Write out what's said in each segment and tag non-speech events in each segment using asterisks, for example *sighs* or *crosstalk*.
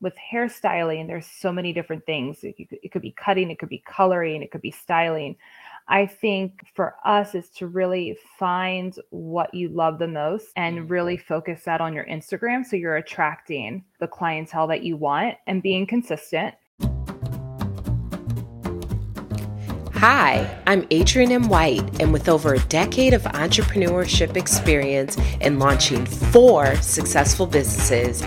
with hairstyling, there's so many different things. It, it could be cutting, it could be coloring, it could be styling. I think for us is to really find what you love the most and really mm-hmm. focus that on your Instagram so you're attracting the clientele that you want and being consistent. Hi, I'm Adrienne M. White, and with over a decade of entrepreneurship experience in launching four successful businesses,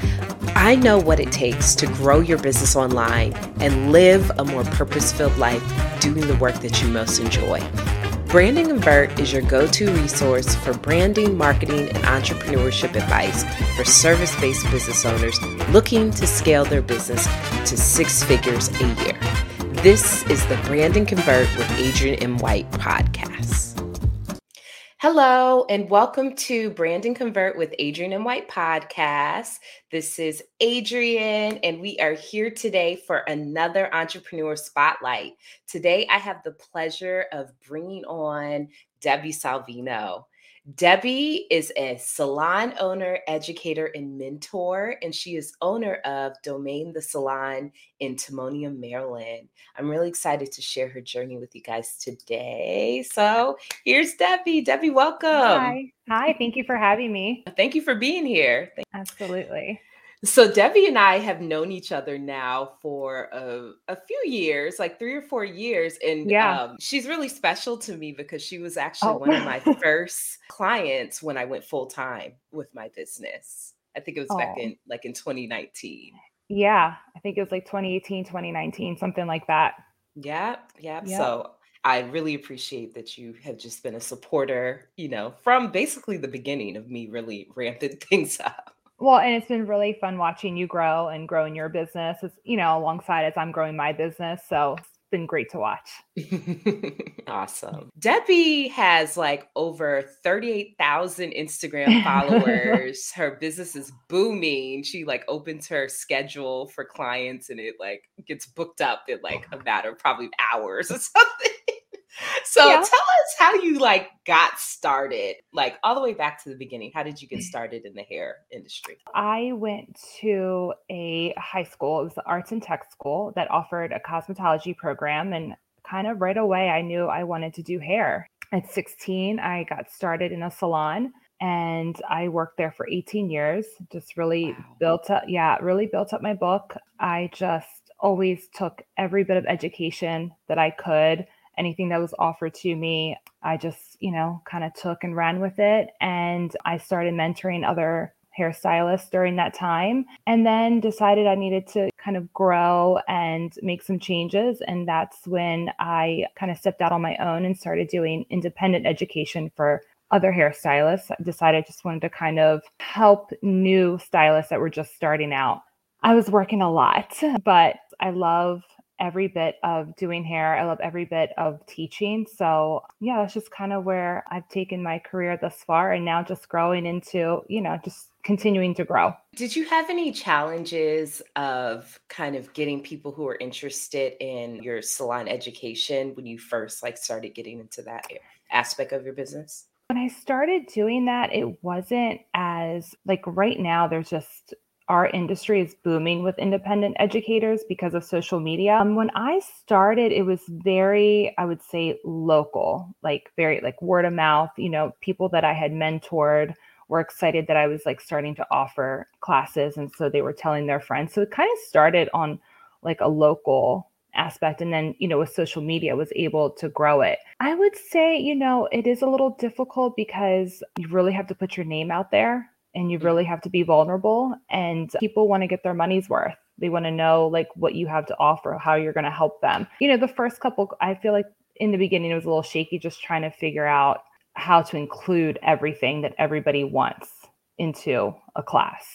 I know what it takes to grow your business online and live a more purpose filled life doing the work that you most enjoy. Brand and Convert is your go to resource for branding, marketing, and entrepreneurship advice for service based business owners looking to scale their business to six figures a year. This is the Brand and Convert with Adrienne M. White podcast. Hello, and welcome to Brand and Convert with Adrienne M. White podcast. This is Adrienne, and we are here today for another entrepreneur spotlight. Today, I have the pleasure of bringing on Debbe Salvino. Debbe is a salon owner, educator, and mentor, and she is owner of Domain the Salon in Timonium, Maryland. I'm really excited to share her journey with you guys today. So here's Debbe. Debbe, welcome. Hi. Hi. Thank you for having me. Thank you for being here. Thank- Absolutely. So Debbe and I have known each other now for a, a few years, like three or four years, and yeah, um, she's really special to me because she was actually oh. one of my *laughs* first clients when I went full time with my business. I think it was oh. back in like in 2019. Yeah, I think it was like 2018, 2019, something like that. Yeah, yeah. Yep. So I really appreciate that you have just been a supporter, you know, from basically the beginning of me really ramping *laughs* things up. Well, and it's been really fun watching you grow and growing your business, as, you know, alongside as I'm growing my business. So it's been great to watch. *laughs* awesome. Debbe has like over 38,000 Instagram *laughs* followers. her business is booming. She like opens her schedule for clients and it like gets booked up in like a matter of probably hours or *laughs* something so yeah. tell us how you like got started like all the way back to the beginning how did you get mm. started in the hair industry i went to a high school it was the arts and tech school that offered a cosmetology program and kind of right away i knew i wanted to do hair at 16 i got started in a salon and I worked there for 18 years. Just really wow. built up, yeah, really built up my book. I just always took every bit of education that I could anything that was offered to me, I just, you know, kind of took and ran with it. And I started mentoring other hairstylists during that time and then decided I needed to kind of grow and make some changes. And that's when I kind of stepped out on my own and started doing independent education for other hairstylists. I decided I just wanted to kind of help new stylists that were just starting out. I was working a lot, *laughs* but I love every bit of doing hair. I love every bit of teaching. So, yeah, that's just kind of where I've taken my career thus far and now just growing into, you know, just continuing to grow. Did you have any challenges of kind of getting people who are interested in your salon education when you first like started getting into that aspect of your business? When I started doing that, it wasn't as like right now there's just our industry is booming with independent educators because of social media. Um, when I started, it was very, I would say, local, like very like word of mouth. You know, people that I had mentored were excited that I was like starting to offer classes. And so they were telling their friends. So it kind of started on like a local aspect and then you know with social media was able to grow it i would say you know it is a little difficult because you really have to put your name out there and you mm. really have to be vulnerable and people want to get their money's worth. They want to know like what you have to offer how you're going to help them. You know the first couple i feel like in the beginning it was a little shaky just trying to figure out how to include everything that everybody wants into a class.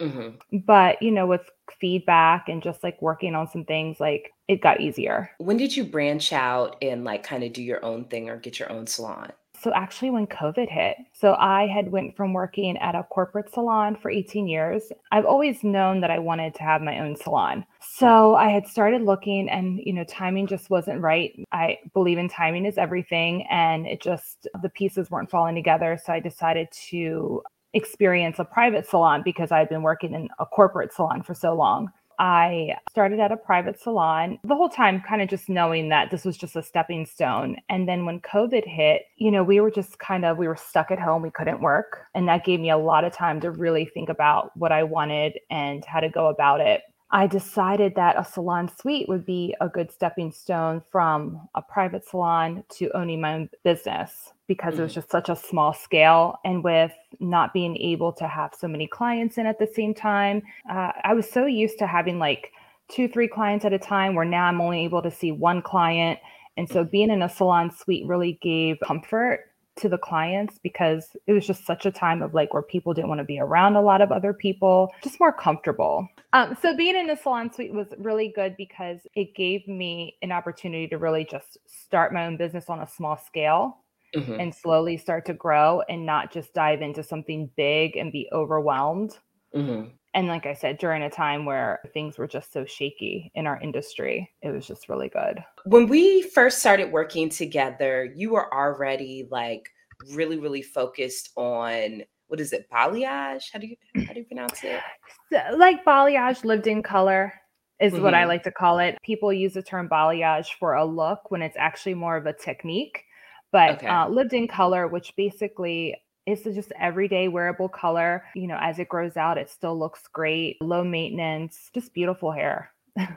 Mm-hmm. but you know with feedback and just like working on some things like it got easier. When did you branch out and like kind of do your own thing or get your own salon so actually when covid hit so i had went from working at a corporate salon for 18 years. I've always known that i wanted to have my own salon. So i had started looking and you know timing just wasn't right. I believe in timing is everything and it just the pieces weren't falling together. So i decided to experience a private salon because i'd been working in a corporate salon for so long I started at a private salon the whole time, kind of just knowing that this was just a stepping stone. And then when COVID hit, you know, we were just kind of, we were stuck at home. We couldn't work. And that gave me a lot of time to really think about what I wanted and how to go about it. I decided that a salon suite would be a good stepping stone from a private salon to owning my own business because mm-hmm. it was mm. just such a small scale. And with not being able to have so many clients in at the same time, uh, I was so used to having like two, three clients at a time, where now I'm only able to see one client. And so being in a salon suite really gave comfort to the clients because it was just such a time of like where people didn't want to be around a lot of other people, just more comfortable. Um, so being in the salon suite was really good because it gave me an opportunity to really just start my own business on a small scale mm-hmm. and slowly start to grow and not just dive into something big and be overwhelmed. Mm-hmm. And like I said, during a time where things were just so shaky in our industry, it was just really good. When we first started working together, you were already like really, really focused on what is it, balayage? How do you how do you pronounce it? So, like balayage lived in color is mm-hmm. what I mm-hmm. like to call it. People use the term balayage for a look when it's actually more of a technique. But okay. uh, lived in color, which basically it's just everyday wearable color. You know, as it grows out, it still looks great, low maintenance, just beautiful hair. *laughs*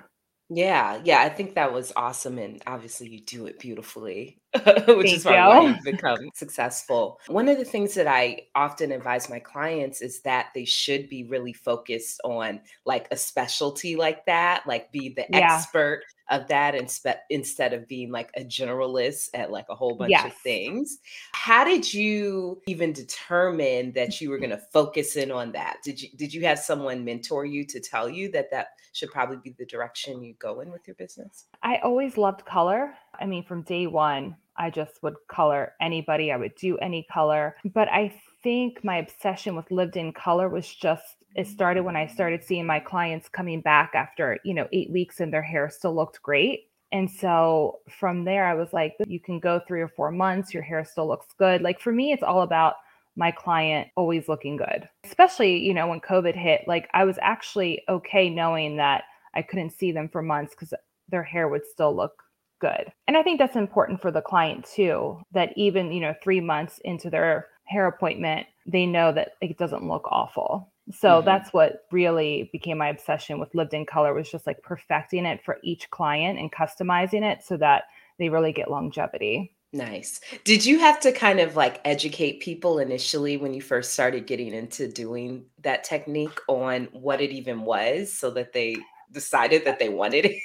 Yeah, yeah, I think that was awesome. And obviously, you do it beautifully, *laughs* which is why you've become successful. One of the things that I often advise my clients is that they should be really focused on like a specialty like that, like be the yeah. expert of that inspe- instead of being like a generalist at like a whole bunch yes. of things. How did you even determine that you were mm-hmm. going to focus in on that? Did you did you have someone mentor you to tell you that that should probably be the direction you go in with your business? I always loved color. I mean, from day one, I just would color anybody. I would do any color. But I think my obsession with lived in color was just it started when I started seeing my clients coming back after, you know, 8 weeks and their hair still looked great. And so from there I was like you can go 3 or 4 months, your hair still looks good. Like for me it's all about my client always looking good. Especially, you know, when COVID hit, like I was actually okay knowing that I couldn't see them for months cuz their hair would still look good. And I think that's important for the client too, that even, you know, 3 months into their hair appointment, they know that it doesn't look awful. So mm-hmm. that's what really became my obsession with lived in color was just like perfecting it for each client and customizing it so that they really get longevity. Nice. Did you have to kind of like educate people initially when you first started getting into doing that technique on what it even was so that they decided that they wanted it?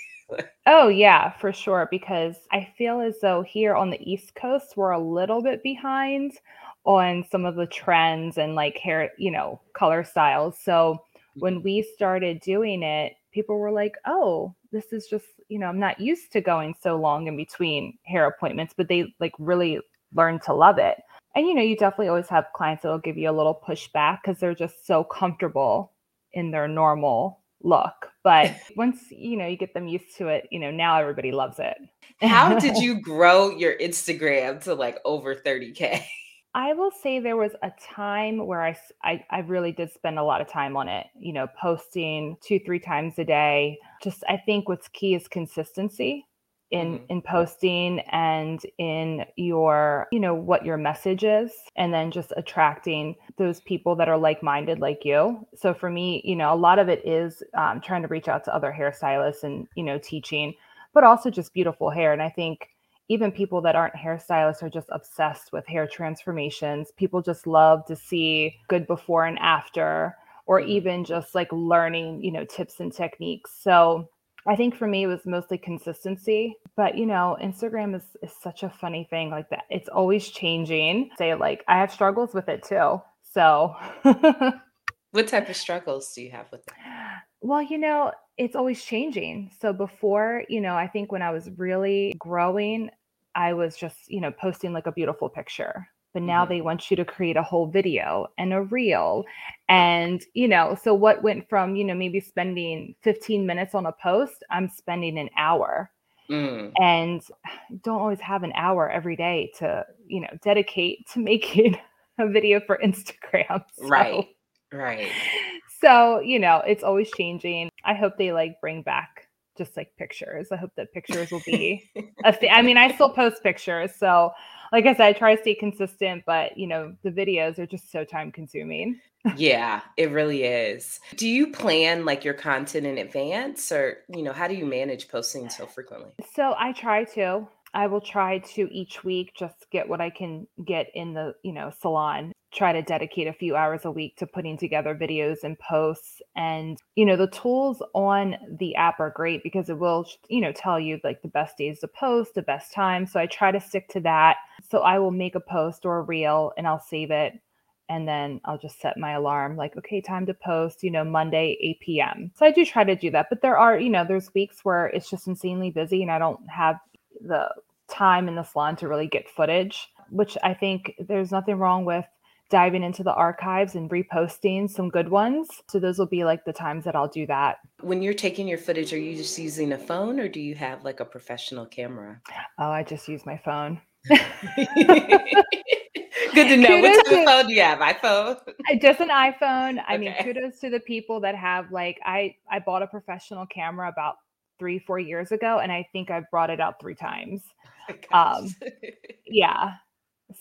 *laughs* oh, yeah, for sure. Because I feel as though here on the East Coast, we're a little bit behind on some of the trends and like hair, you know, color styles. So when mm-hmm. we started doing it, people were like, oh, this is just, you know, I'm not used to going so long in between hair appointments, but they like really learned to love it. And, you know, you definitely always have clients that will give you a little pushback because they're just so comfortable in their normal look. But *laughs* once, you know, you get them used to it, you know, now everybody loves it. How did *laughs* you grow your Instagram to like over 30K? I will say there was a time where I, I, I really did spend a lot of time on it, you know, posting two, three times a day. Just, I think what's key is consistency in mm-hmm. in posting and in your you know what your message is and then just attracting those people that are like-minded like you so for me you know a lot of it is um, trying to reach out to other hairstylists and you know teaching but also just beautiful hair and i think even people that aren't hairstylists are just obsessed with hair transformations. People just love to see good before and after, or mm-hmm. even just like learning, you know, tips and techniques. So I think for me it was mostly consistency. But you know, Instagram is is such a funny thing like that. It's always changing. Say like I have struggles with it too. So *laughs* what type of struggles do you have with it? Well, you know, it's always changing. So before, you know, I think when I was really growing, I was just, you know, posting like a beautiful picture. But now mm-hmm. they want you to create a whole video and a reel. And, you know, so what went from, you know, maybe spending 15 minutes on a post, I'm spending an hour. Mm. And don't always have an hour every day to, you know, dedicate to *laughs* making a video for Instagram. *laughs* So. Right. Right. so, you know, it's always changing. I hope they like bring back just like pictures. I hope that pictures will be a thing. I mean, I still post pictures. So, like I said, I try to stay consistent, but you know, the videos are just so time consuming. yeah, it really is. Do you plan like your content in advance or, you know, how do you manage posting so frequently? So, I try to. I will try to each week just get what I can get in the, you know, salon. Try to dedicate a few hours a week to putting together videos and posts. And, you know, the tools on the app are great because it will, you know, tell you like the best days to post, the best time. So I try to stick to that. So I will make a post or a reel and I'll save it. And then I'll just set my alarm like, okay, time to post, you know, Monday, 8 p.m. So I do try to do that. But there are, you know, there's weeks where it's just insanely busy and I don't have the time in the salon to really get footage, which I think there's nothing wrong with diving into the archives and reposting some good ones. So those will be like the times that I'll do that. When you're taking your footage, are you just using a phone or do you have like a professional camera? Oh, I just use my phone. *laughs* Good to know. Kudos what type of phone do you have? iPhone? Just an iPhone. I okay. mean, kudos to the people that have like I I bought a professional camera about three, four years ago, and I think I've brought it out three times. *laughs* Um, *laughs* yeah.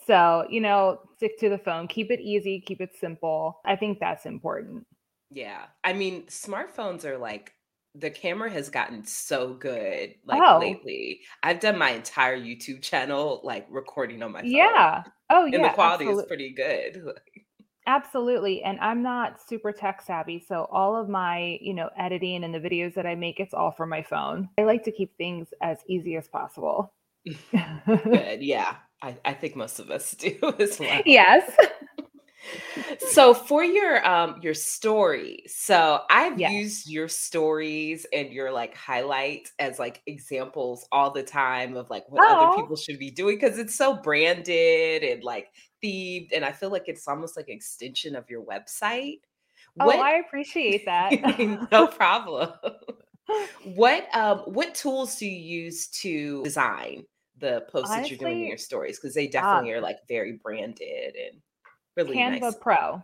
So, you know, stick to the phone, keep it easy, keep it simple. I think that's important. Yeah. I mean, smartphones are like the camera has gotten so good like oh. lately. I've done my entire YouTube channel like recording on my phone. Yeah. Oh yeah. And the quality absolutely. is pretty good. *laughs* Absolutely. And I'm not super tech savvy. So all of my, you know, editing and the videos that I make, it's all from my phone. I like to keep things as easy as possible. *laughs* Good. Yeah. I, I think most of us *laughs* do as well. Yes. so for your um your story so i've yes. used your stories and your like highlights as like examples all the time of like what oh. other people should be doing because it's so branded and like themed and i feel like it's almost like an extension of your website oh what... i appreciate that *laughs* *laughs* no problem *laughs* what um what tools do you use to design the posts Honestly, that you're doing in your stories because they uh definitely uh, are like very branded and really Canva nice. Pro.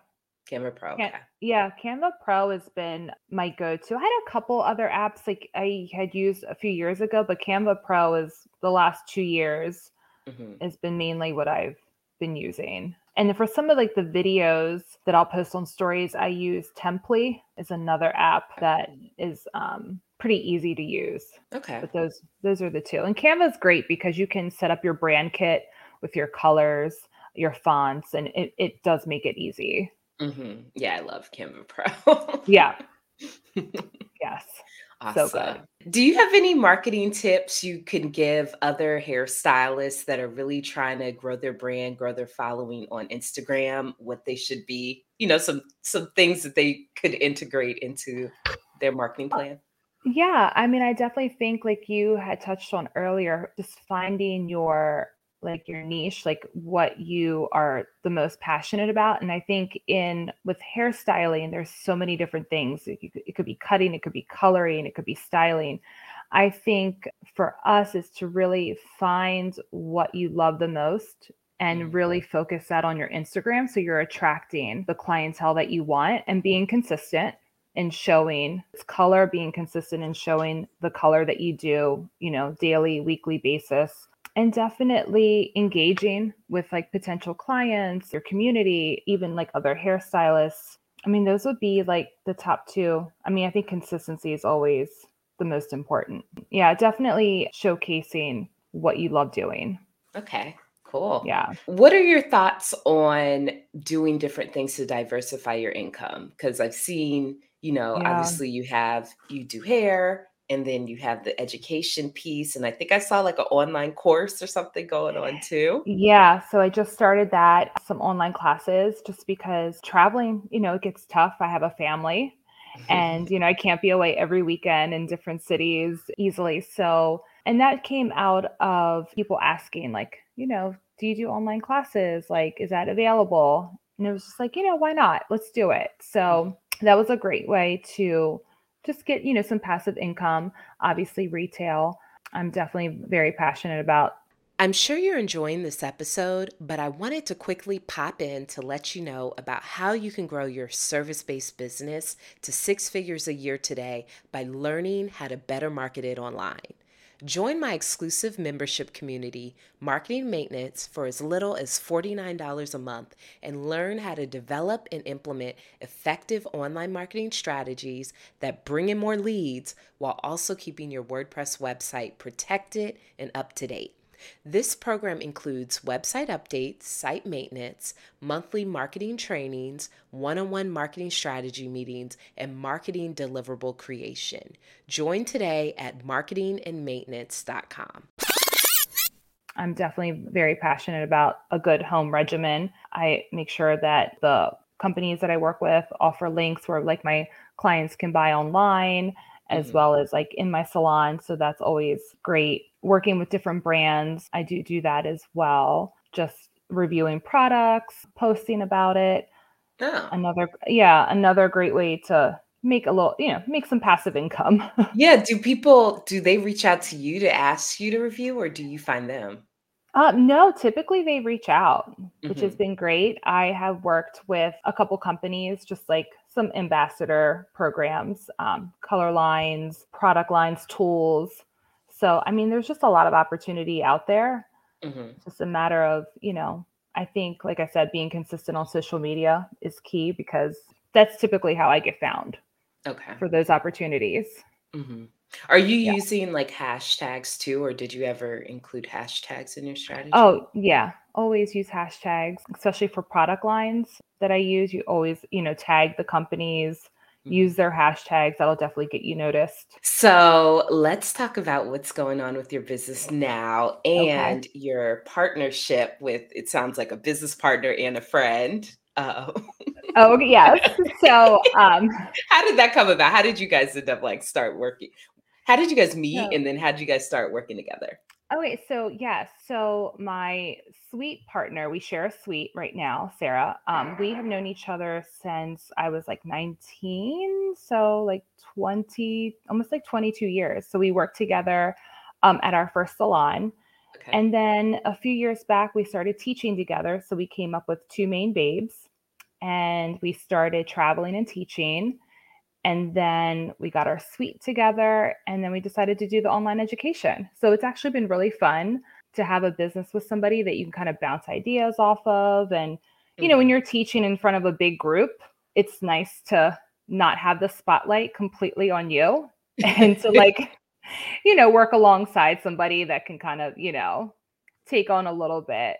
Canva Pro. Can- yeah, Canva Pro has been my go-to. I had a couple other apps like I had used a few years ago, but Canva Pro is the last two years mm-hmm. has been mainly what I've been using. And for some of like the videos that I'll post on stories, I use Temply is another app that is um, pretty easy to use. Okay. But those those are the two. And Canva is great because you can set up your brand kit with your colors, your fonts, and it, it does make it easy. Mm-hmm. Yeah, I love Canva Pro. *laughs* yeah. *laughs* yes. Awesome. So good. Do you have any marketing tips you can give other hairstylists that are really trying to grow their brand, grow their following on Instagram, what they should be, you know, some some things that they could integrate into their marketing uh, plan? Yeah, I mean, I definitely think like you had touched on earlier, just finding your like your niche, like what you are the most passionate about. And I think in with hairstyling, there's so many different things. It, it could be cutting, it could be coloring, it could be styling. I think for us is to really find what you love the most and mm. really focus that on your Instagram so you're attracting the clientele that you want and being consistent in showing its color, being consistent in showing the color that you do, you know, daily, weekly basis and definitely engaging with like potential clients, your community, even like other hairstylists. I mean, those would be like the top two. I mean, I think consistency is always the most important. Yeah, definitely showcasing what you love doing. Okay, cool. Yeah. What are your thoughts on doing different things to diversify your income? Because I've seen, you know, yeah. obviously you have, you do hair, and then you have the education piece and i think i saw like an online course or something going on too. Yeah so i just started that some online classes just because traveling you know it gets tough. I have a family mm-hmm. and you know i can't be away every weekend in different cities easily so and that came out of people asking like you know do you do online classes? Like is that available? And it was just like you know why not? Let's do it. So mm-hmm. that was a great way to just get, you know, some passive income, obviously retail. I'm definitely very passionate about I'm sure you're enjoying this episode, but I wanted to quickly pop in to let you know about how you can grow your service based business to six figures a year today by learning how to better market it online. Join my exclusive membership community, Marketing Maintenance, for as little as $49 a month and learn how to develop and implement effective online marketing strategies that bring in more leads while also keeping your WordPress website protected and up to date. This program includes website updates, site maintenance, monthly marketing trainings, one on one marketing strategy meetings, and marketing deliverable creation. Join today at marketingandmaintenance.com. I'm definitely very passionate about a good home regimen. I make sure that the companies that I work with offer links where like my clients can buy online as mm-hmm. well as like in my salon. So that's always great. Working with different brands, I do do that as well. Just reviewing products, posting about it. Oh. Another, yeah, another great way to make a little, you know, make some passive income. *laughs* yeah. Do people, do they reach out to you to ask you to review or do you find them? Uh, no, typically they reach out, which mm-hmm. has been great. I have worked with a couple companies, just like some ambassador programs, um, color lines, product lines, tools. So, I mean, there's just a lot of opportunity out there. Mm-hmm. It's just a matter of, you know, I think, like I said, being consistent on social media is key because that's typically how I get found. Okay. For those opportunities. Mm-hmm. Are you yeah. using like hashtags too, or did you ever include hashtags in your strategy? Oh, yeah. Always use hashtags, especially for product lines that I use. You always, you know, tag the companies, mm-hmm. use their hashtags. That'll definitely get you noticed. So let's talk about what's going on with your business now and okay. your partnership with, it sounds like a business partner and a friend. Oh, okay, yes. So, *laughs* um, how did that come about? How did you guys end up like start working? How did you guys meet, so, and then how did you guys start working together? Okay, so yeah, so my suite partner, we share a suite right now, Sarah. Um, we have known each other since I was like 19, so like 20, almost like 22 years. So we worked together um, at our first salon. Okay. And then a few years back, we started teaching together. So we came up with two main babes and we started traveling and teaching and then we got our suite together and then we decided to do the online education. So it's actually been really fun to have a business with somebody that you can kind of bounce ideas off of. And you know when mm-hmm. you're teaching in front of a big group it's nice to not have the spotlight completely on you *laughs* and to *laughs* like you know work alongside somebody that can kind of you know take on a little bit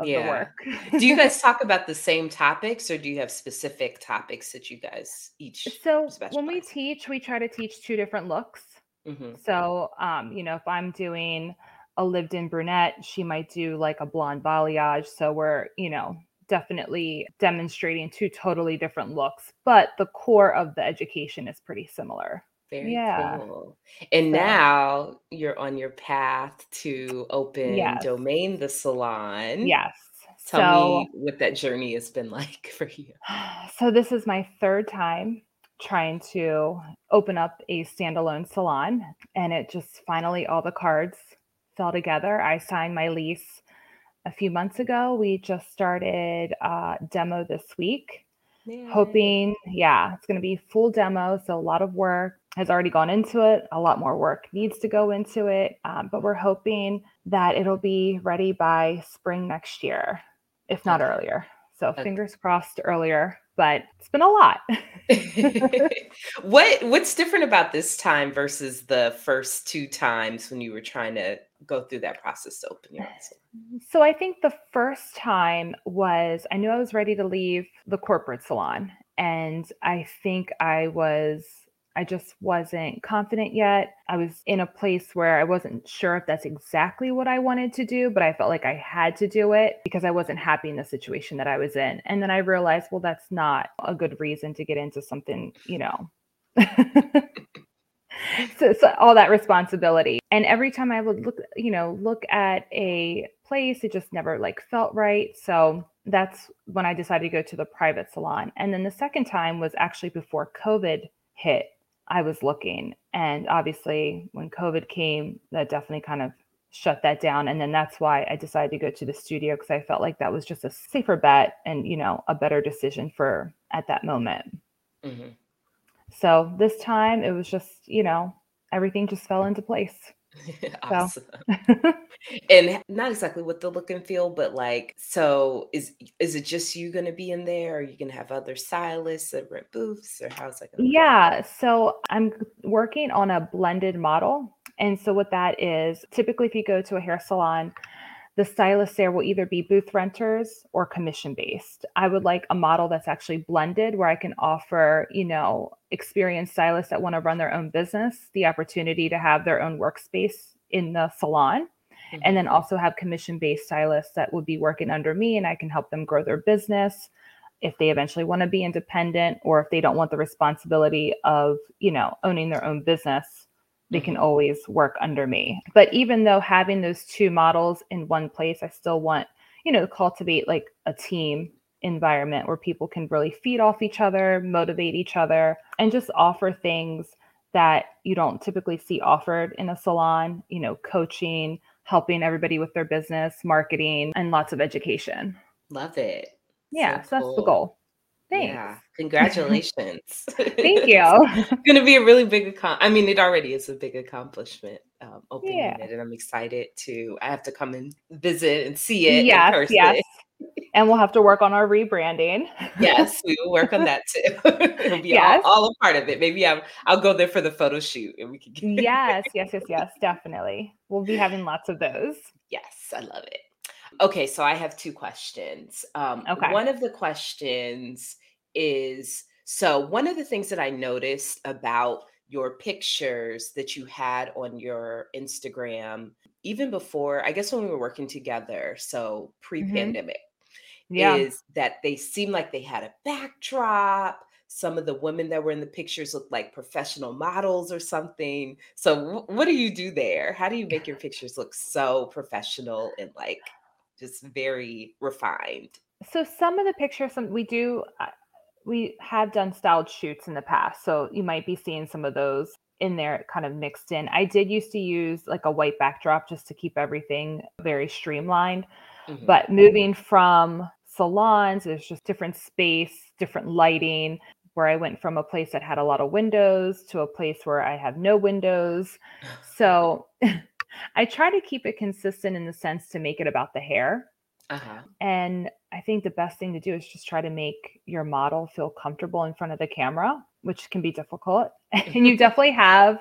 of yeah. the work. do you guys *laughs* talk about the same topics or do you have specific topics that you guys each So when we teach, we try to teach two different looks. Mm-hmm. So um, you know, if I'm doing a lived in brunette, she might do like a blonde balayage. So we're, you know, definitely demonstrating two totally different looks, but the core of the education is pretty similar. Very yeah. cool. And so, now you're on your path to open yes. Domain the Salon. Yes. Tell so, me what that journey has been *laughs* like for you. *sighs* So this is my third time trying to open up a standalone salon and it just finally all the cards fell together. I signed my lease a few months ago. We just started uh, demo this week. Yay. Hoping, yeah, it's going to be full demo. So a lot of work, has already gone into it. A lot more work needs to go into it, um, but we're hoping that it'll be ready by spring next year, if not okay. earlier. So okay. fingers crossed earlier, but it's been a lot. *laughs* what what's different about this time versus the first two times when you were trying to go through that process to open your own So I think the first time was I knew I was ready to leave the corporate salon and I think I was I just wasn't confident yet. I was in a place where I wasn't sure if that's exactly what I wanted to do, but I felt like I had to do it because I wasn't happy in the situation that I was in. And then I realized, well, that's not a good reason to get into something, you know. *laughs* so, so all that responsibility. And every time I would look, you know, look at a place, it just never like felt right. So that's when I decided to go to the private salon. And then the second time was actually before COVID hit I was looking. And obviously, when COVID came, that definitely kind of shut that down. And then that's why I decided to go to the studio because I felt like that was just a safer bet and, you know, a better decision for at that moment. Mm-hmm. So this time it was just, you know, everything just fell into place. *laughs* awesome. *laughs* and not exactly what the look and feel, but like, so is is it just you going to be in there? Are you going to have other stylists at rent booths, or how's that? Yeah, so I'm working on a blended model, and so what that is, typically, if you go to a hair salon, the stylists there will either be booth renters or commission based. I would like a model that's actually blended where I can offer, you know, experienced stylists that want to run their own business the opportunity to have their own workspace in the salon. Mm-hmm. And then mm-hmm. also have commission based stylists that would be working under me and I can help them grow their business if they eventually want to be independent or if they don't want the responsibility of, you know, owning their own business they can always work under me. But even though having those two models in one place, I still want, you know, cultivate like a team environment where people can really feed off each other, motivate each other, and just offer things that you don't typically see offered in a salon, you know, coaching, helping everybody with their business, marketing, and lots of education. Love it. Yeah, so, so that's the goal. Thanks. Yeah. *laughs* Congratulations. Thank *laughs* you. it's going to be a really big accomplishment. I mean, it already is a big accomplishment um, opening yeah. it, and I'm excited to. I have to come and visit and see it. Yes, yes. And we'll have to work on our rebranding. yes, we will work on that too. *laughs* It'll be yes. all, all, a part of it. Maybe I'll, I'll go there for the photo shoot and we can. Get yes, yes, yes, yes, definitely. We'll be having lots of those. Yes, I love it. Okay, so I have two questions. Um, okay. One of the questions is so one of the things that I noticed about your pictures that you had on your Instagram, even before, I guess when we were working together, so pre pandemic, mm-hmm. yeah. is that they seemed like they had a backdrop. Some of the women that were in the pictures looked like professional models or something. So, w- what do you do there? How do you make your pictures look so professional and like just very refined? So, some of the pictures, some we do. Uh, we have done styled shoots in the past. So you might be seeing some of those in there kind of mixed in. I did used to use like a white backdrop just to keep everything very streamlined. Mm-hmm. But moving from salons, there's just different space, different lighting, where I went from a place that had a lot of windows to a place where I have no windows. *laughs* So *laughs* I try to keep it consistent in the sense to make it about the hair. Uh-huh. And I think the best thing to do is just try to make your model feel comfortable in front of the camera, which can be difficult. *laughs* and you *laughs* definitely have,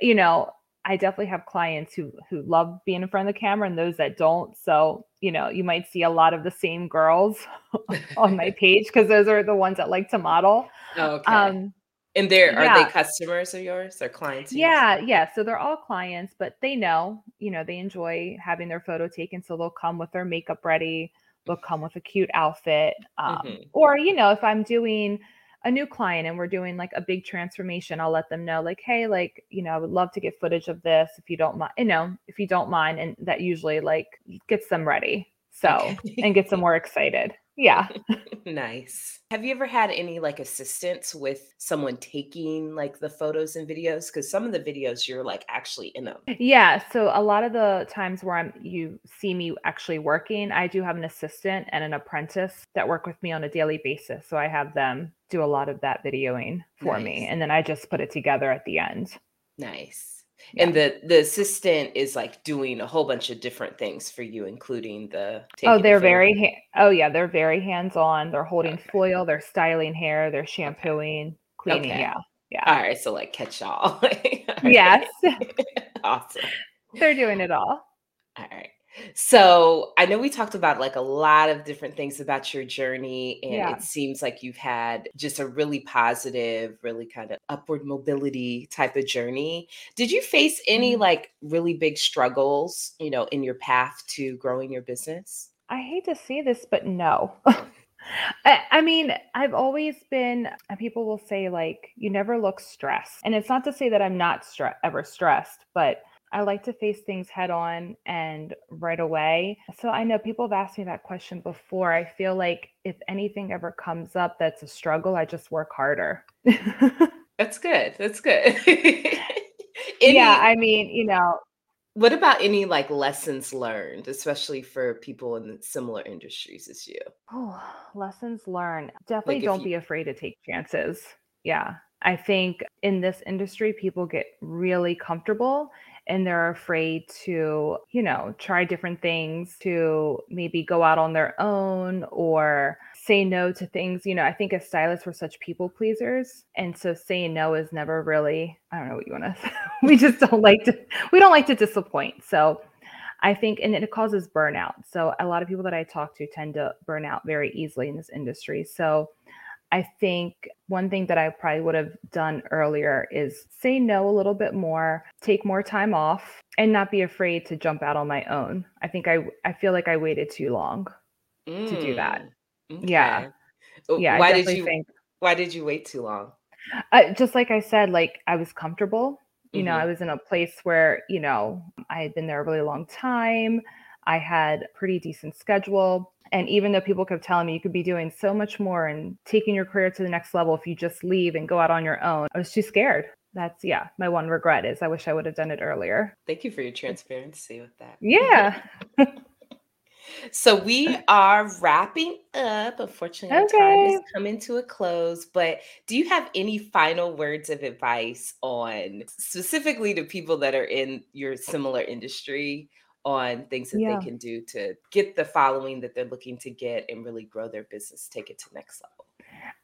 you know, I definitely have clients who who love being in front of the camera and those that don't. So, you know, you might see a lot of the same girls *laughs* on my page because those are the ones that like to model. okay. Um, and they're are they customers of yours or clients? Yeah, yeah. So they're all clients, but they know, you know, they enjoy having their photo taken. So they'll come with their makeup ready, they'll come with a cute outfit. Um, mm-hmm. Or, you know, if I'm doing a new client and we're doing like a big transformation, I'll let them know, like, hey, like, you know, I would love to get footage of this if you don't mind, you know, if you don't mind. And that usually like gets them ready. So, okay. *laughs* and gets them more excited. Yeah. *laughs* nice. Have you ever had any like assistance with someone taking like the photos and videos? Because some of the videos you're like actually in them. Yeah. So a lot of the times where I'm you see me actually working, I do have an assistant and an apprentice that work with me on a daily basis. So I have them do a lot of that videoing for nice. me. And then I just put it together at the end. Nice. Yeah. And the the assistant is like doing a whole bunch of different things for you, including the. Oh, they're very. Ha- oh yeah, they're very hands on. They're holding okay. foil. They're styling hair. They're shampooing, okay. cleaning. Okay. Yeah, yeah. All right, so like catch *laughs* all. yes. *laughs* awesome. They're doing it all. All right. So I know we talked about like a lot of different things about your journey, and yeah. it seems like you've had just a really positive, really kind of upward mobility type of journey. Did you face any mm-hmm. like really big struggles, you know, in your path to growing your business? I hate to say this, but no. *laughs* I, I, mean, I've always been, people will say, like, you never look stressed. And it's not to say that I'm not stre- ever stressed, but I like to face things head on and right away. So I know people have asked me that question before. I feel like if anything ever comes up that's a struggle, I just work harder. *laughs* that's good. That's good. *laughs* Any- yeah, I mean, you know, What about any like lessons learned, especially for people in similar industries as you? Oh, lessons learned. Definitely like don't you- be afraid to take chances. Yeah. I think in this industry, people get really comfortable and they're afraid to, you know, try different things, to maybe go out on their own or say no to things. You know, I think as stylists, we're such people pleasers. And so saying no is never really, I don't know what you want to *laughs* we just don't like to, we don't like to disappoint. So I think, and it causes burnout. So a lot of people that I talk to tend to burn out very easily in this industry. So I think one thing that I probably would have done earlier is say no a little bit more, take more time off, and not be afraid to jump out on my own. I think I I feel like I waited too long mm, to do that. Mm, okay. Yeah, yeah. Why did you? Think, why did you wait too long? Uh, just like I said, like I was comfortable. You mm-hmm. know, I was in a place where you know I had been there a really long time. I had a pretty decent schedule. And even though people kept telling me you could be doing so much more and taking your career to the next level if you just leave and go out on your own, I was too scared. That's, yeah, my one regret is I wish I would have done it earlier. Thank you for your transparency with that. Yeah. *laughs* so we are wrapping up. Unfortunately, okay. time is coming to a close. But do you have any final words of advice on specifically to people that are in your similar industry on things that yeah. they can do to get the following that they're looking to get and really grow their business, take it to next level?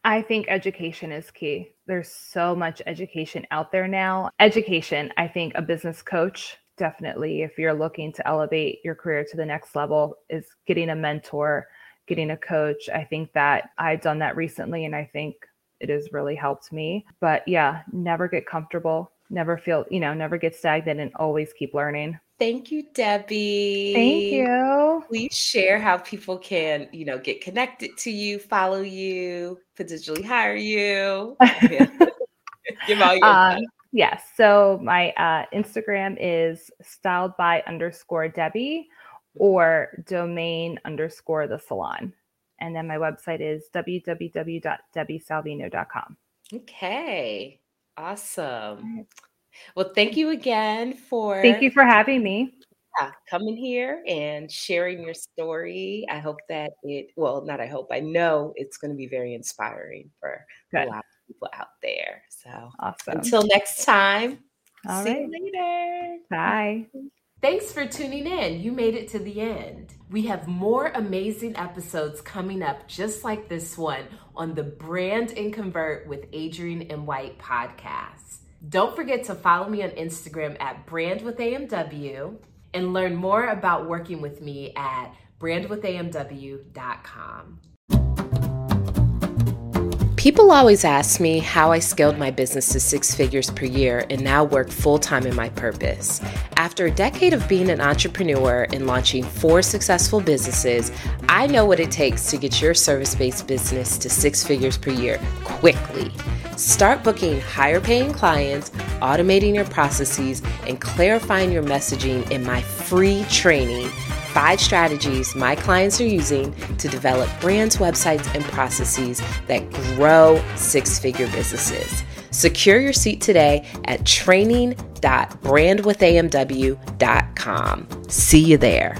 I think education is key. There's so much education out there now. Education, I think a business coach definitely if you're looking to elevate your career to the next level is getting a mentor, getting a coach. I think that I've done that recently and I think it has really helped me. But yeah, never get comfortable, never feel, you know, never get stagnant and always keep learning. Thank you, Debbe. Thank you. Please share how people can, you know, get connected to you, follow you, potentially hire you. *laughs* Give all your um, Yes. So my uh, Instagram is styled by underscore Debbie or domain underscore the salon. And then my website is www.debbiesalvino.com. Okay. Awesome. Well, thank you again for Thank you for having me. Yeah, coming here and sharing your story. I hope that it well, not I hope, I know it's going to be very inspiring for Good. a lot of people out there. So awesome. Until next time. All see right. you later. Bye. Thanks for tuning in. You made it to the end. We have more amazing episodes coming up just like this one on the Brand and Convert with Adrienne M. White podcast. Don't forget to follow me on Instagram at brandwithamw and learn more about working with me at brandwithamw.com. People always ask me how I scaled my business to six figures per year and now work full time in my purpose. After a decade of being an entrepreneur and launching four successful businesses, I know what it takes to get your service based business to six figures per year quickly. Start booking higher paying clients, automating your processes, and clarifying your messaging in my free training five strategies my clients are using to develop brands, websites, and processes that grow six figure businesses. Secure your seat today at training.brandwithamw.com. See you there.